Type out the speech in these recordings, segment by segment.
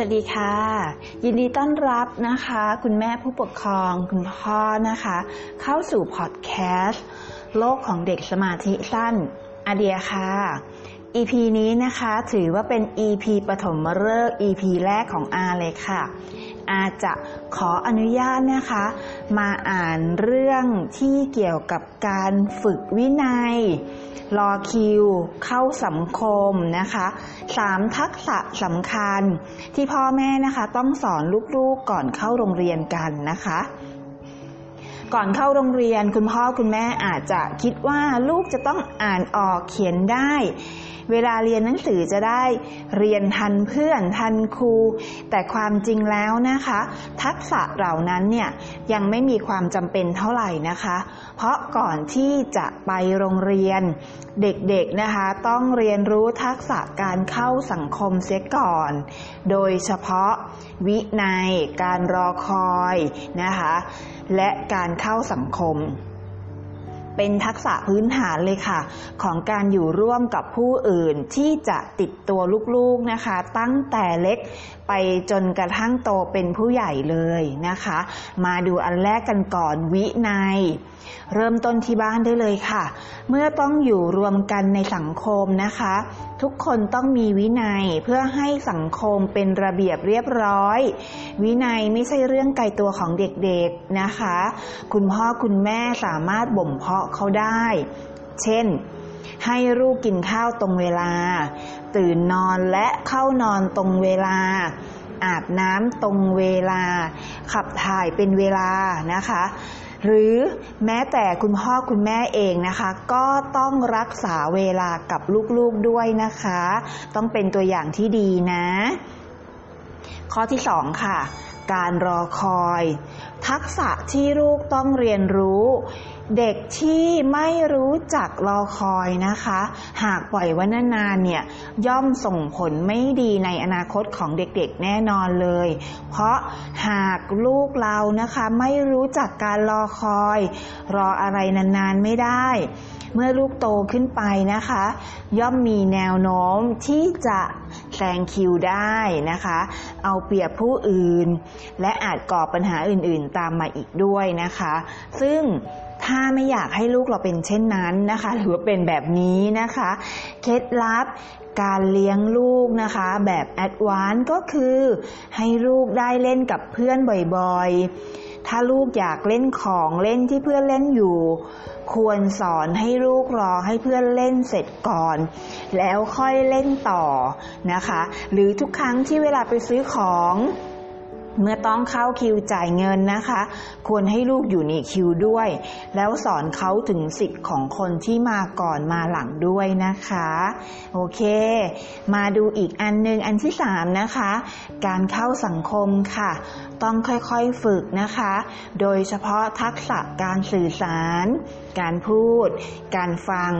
สวัสดีค่ะ ยินดีต้อนรับนะคะ คุณแม่ผู้ปกครองคุณพ่อนะคะ เข้าสู่พอดแคสต์ โลกของเด็กสมาธิสั้นอาเดียค่ะ EP นี้นะคะถือว่าเป็น EP ปฐมฤกษ์ EP แรกของอาเลยค่ะ อาจะขออนุญาตนะคะ มาอ่านเรื่องที่เกี่ยวกับการฝึกวินัย รอคิว เข้าสังคมนะคะสามทักษะสำคัญที่พ่อแม่นะคะ ต้องสอนลูกๆก่อนเข้าโรงเรียนกันนะคะ ก่อนเข้าโรงเรียนคุณพ่อคุณแม่อาจจะคิดว่าลูกจะต้องอ่านออกเขียนได้ เวลาเรียนหนังสือจะได้เรียนทันเพื่อนทันครู แต่ความจริงแล้วนะคะ ทักษะเหล่านั้นเนี่ยยังไม่มีความจำเป็นเท่าไหร่นะคะ เพราะก่อนที่จะไปโรงเรียนเด็กๆนะคะ ต้องเรียนรู้ทักษะการเข้าสังคมเสียก่อน โดยเฉพาะวินัยการรอคอยนะคะ และการเข้าสังคม เป็นทักษะพื้นฐานเลยค่ะ ของการอยู่ร่วมกับผู้อื่นที่จะติดตัวลูกๆนะคะ ตั้งแต่เล็กไปจนกระทั่งโตเป็นผู้ใหญ่เลยนะคะ มาดูอันแรกกันก่อนวินัย เริ่มต้นที่บ้านได้เลยค่ะ เมื่อต้องอยู่รวมกันในสังคมนะคะ ทุกคนต้องมีวินัยเพื่อให้สังคมเป็นระเบียบเรียบร้อย วินัยไม่ใช่เรื่องไกลตัวของเด็กๆนะคะ คุณพ่อคุณแม่สามารถบ่มเพาะเขาได้ เช่น ให้ลูกกินข้าวตรงเวลา ตื่นนอนและเข้านอนตรงเวลาอาบน้ำตรงเวลา ขับถ่ายเป็นเวลานะคะ หรือแม้แต่คุณพ่อคุณแม่เองนะคะ ก็ต้องรักษาเวลากับลูกๆด้วยนะคะ ต้องเป็นตัวอย่างที่ดีนะ ข้อที่สองค่ะ การรอคอย ทักษะที่ลูกต้องเรียนรู้ เด็กที่ไม่รู้จักรอคอยนะคะ หากปล่อยไว้นานๆเนี่ยย่อมส่งผลไม่ดีในอนาคตของเด็กๆแน่นอนเลย เพราะหากลูกเรานะคะไม่รู้จักการรอคอย รออะไรนานๆไม่ได้ เมื่อลูกโตขึ้นไปนะคะ ย่อมมีแนวโน้มที่จะ แซงคิวได้นะคะ เอาเปรียบผู้อื่น และอาจก่อปัญหาอื่นๆ ตามมาอีกด้วยนะคะ ซึ่ง ถ้าไม่อยากให้ลูกเราเป็นเช่นนั้นนะคะ หรือว่าเป็นแบบนี้นะคะ เคล็ดลับการเลี้ยงลูกนะคะ แบบแอดวานซ์ก็คือ ให้ลูกได้เล่นกับเพื่อนบ่อยๆ ถ้าลูกอยากเล่นของเล่นที่เพื่อนเล่นอยู่ ควรสอนให้ลูกรอให้เพื่อนเล่นเสร็จก่อน แล้วค่อยเล่นต่อนะคะ หรือทุกครั้งที่เวลาไปซื้อของ เมื่อต้องเข้าคิวจ่ายเงินนะคะ ควรให้ลูกอยู่ในคิวด้วย แล้วสอนเขาถึงสิทธิ์ของคนที่มาก่อนมาหลังด้วยนะคะ โอเค มาดูอีกอันหนึงอันที่สามนะคะ การเข้าสังคมค่ะ ต้องค่อยๆฝึกนะคะ โดยเฉพาะทักษะการสื่อสาร การพูด การฟัง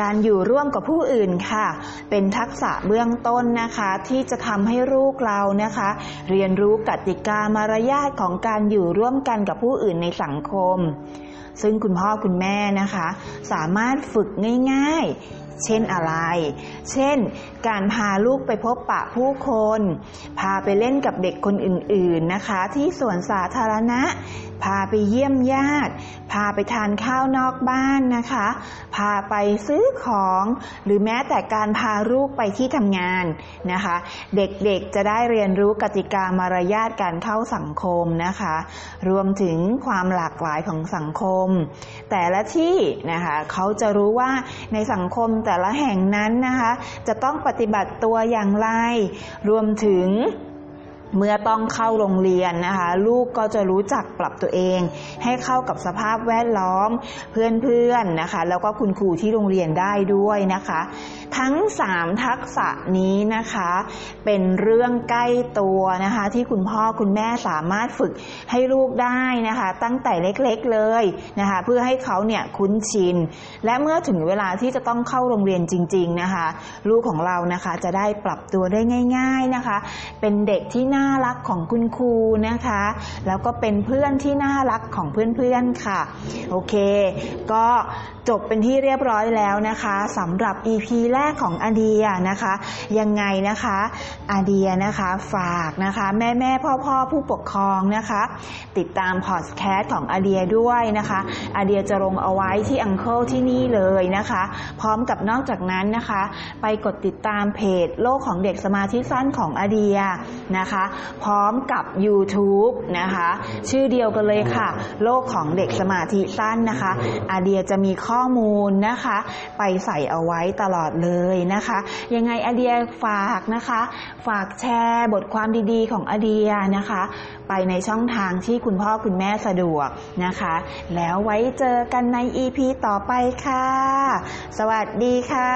การอยู่ร่วมกับผู้อื่นค่ะ เป็นทักษะเบื้องต้นนะคะ ที่จะทำให้ลูกเรานะคะ เรียนรู้กติกามารยาทของการอยู่ร่วมกันกับผู้อื่นในสังคม ซึ่งคุณพ่อคุณแม่นะคะ สามารถฝึกง่าย เช่นอะไร เช่น การพาลูกไปพบปะผู้คน พาไปเล่นกับเด็กคนอื่นๆนะคะ ที่สวนสาธารณะ พาไปเยี่ยมญาติ พาไปทานข้าวนอกบ้านนะคะ พาไปซื้อของ หรือแม้แต่การพาลูกไปที่ทำงานนะคะ เด็กๆจะได้เรียนรู้กติกามารยาทการเข้าสังคมนะคะ รวมถึงความหลากหลายของสังคม แต่ละที่นะคะเขาจะรู้ว่าในสังคมแต่ละแห่งนั้นนะคะ จะต้องปฏิบัติตัวอย่างไร รวมถึง เมื่อต้องเข้าโรงเรียนนะคะ ลูกก็จะรู้จักปรับตัวเอง ให้เข้ากับสภาพแวดล้อมเพื่อนๆนะคะ แล้วก็คุณครูที่โรงเรียนได้ด้วยนะคะ ทั้ง 3 ทักษะนี้นะคะ เป็นเรื่องใกล้ตัวนะคะ ที่คุณพ่อคุณแม่สามารถฝึกให้ลูกได้นะคะ ตั้งแต่เล็กๆเลยนะคะ เพื่อให้เขาเนี่ยคุ้นชิน และเมื่อถึงเวลาที่จะต้องเข้าโรงเรียนจริง ๆนะคะ ลูกของเรานะคะจะได้ปรับตัวได้ง่าย ๆนะคะ เป็นเด็กที่น่าารักของคุณครูนะคะ แล้วก็เป็นเพื่อนที่น่ารักของเพื่อนๆค่ะ โอเค ก็ จบเป็นที่เรียบร้อยแล้วนะคะสำหรับ EP แรกของอาเดียนะคะ ยังไงนะคะอาเดียนะคะฝากนะคะ แม่แม่พ่อพ่อผู้ปกครองนะคะ ติดตามพอดแคสต์ของอาเดียด้วยนะคะอาเดียจะลงเอาไว้ที่อังเคิลที่นี่เลยนะคะ พร้อมกับนอกจากนั้นนะคะ ไปกดติดตามเพจโลกของเด็กสมาธิสั้นของอาเดียนะคะ พร้อมกับ YouTube นะคะ ชื่อเดียวกันเลยค่ะ โลกของเด็กสมาธิสั้นนะคะอาเดียจะมีข้อข้อมูลนะคะ ไปใส่เอาไว้ตลอดเลยนะคะ ยังไงอเดียฝากนะคะ ฝากแชร์บทความดีๆ ของอเดียนะคะ ไปในช่องทางที่คุณพ่อคุณแม่สะดวกนะคะ แล้วไว้เจอกันใน EP ต่อไปค่ะ สวัสดีค่ะ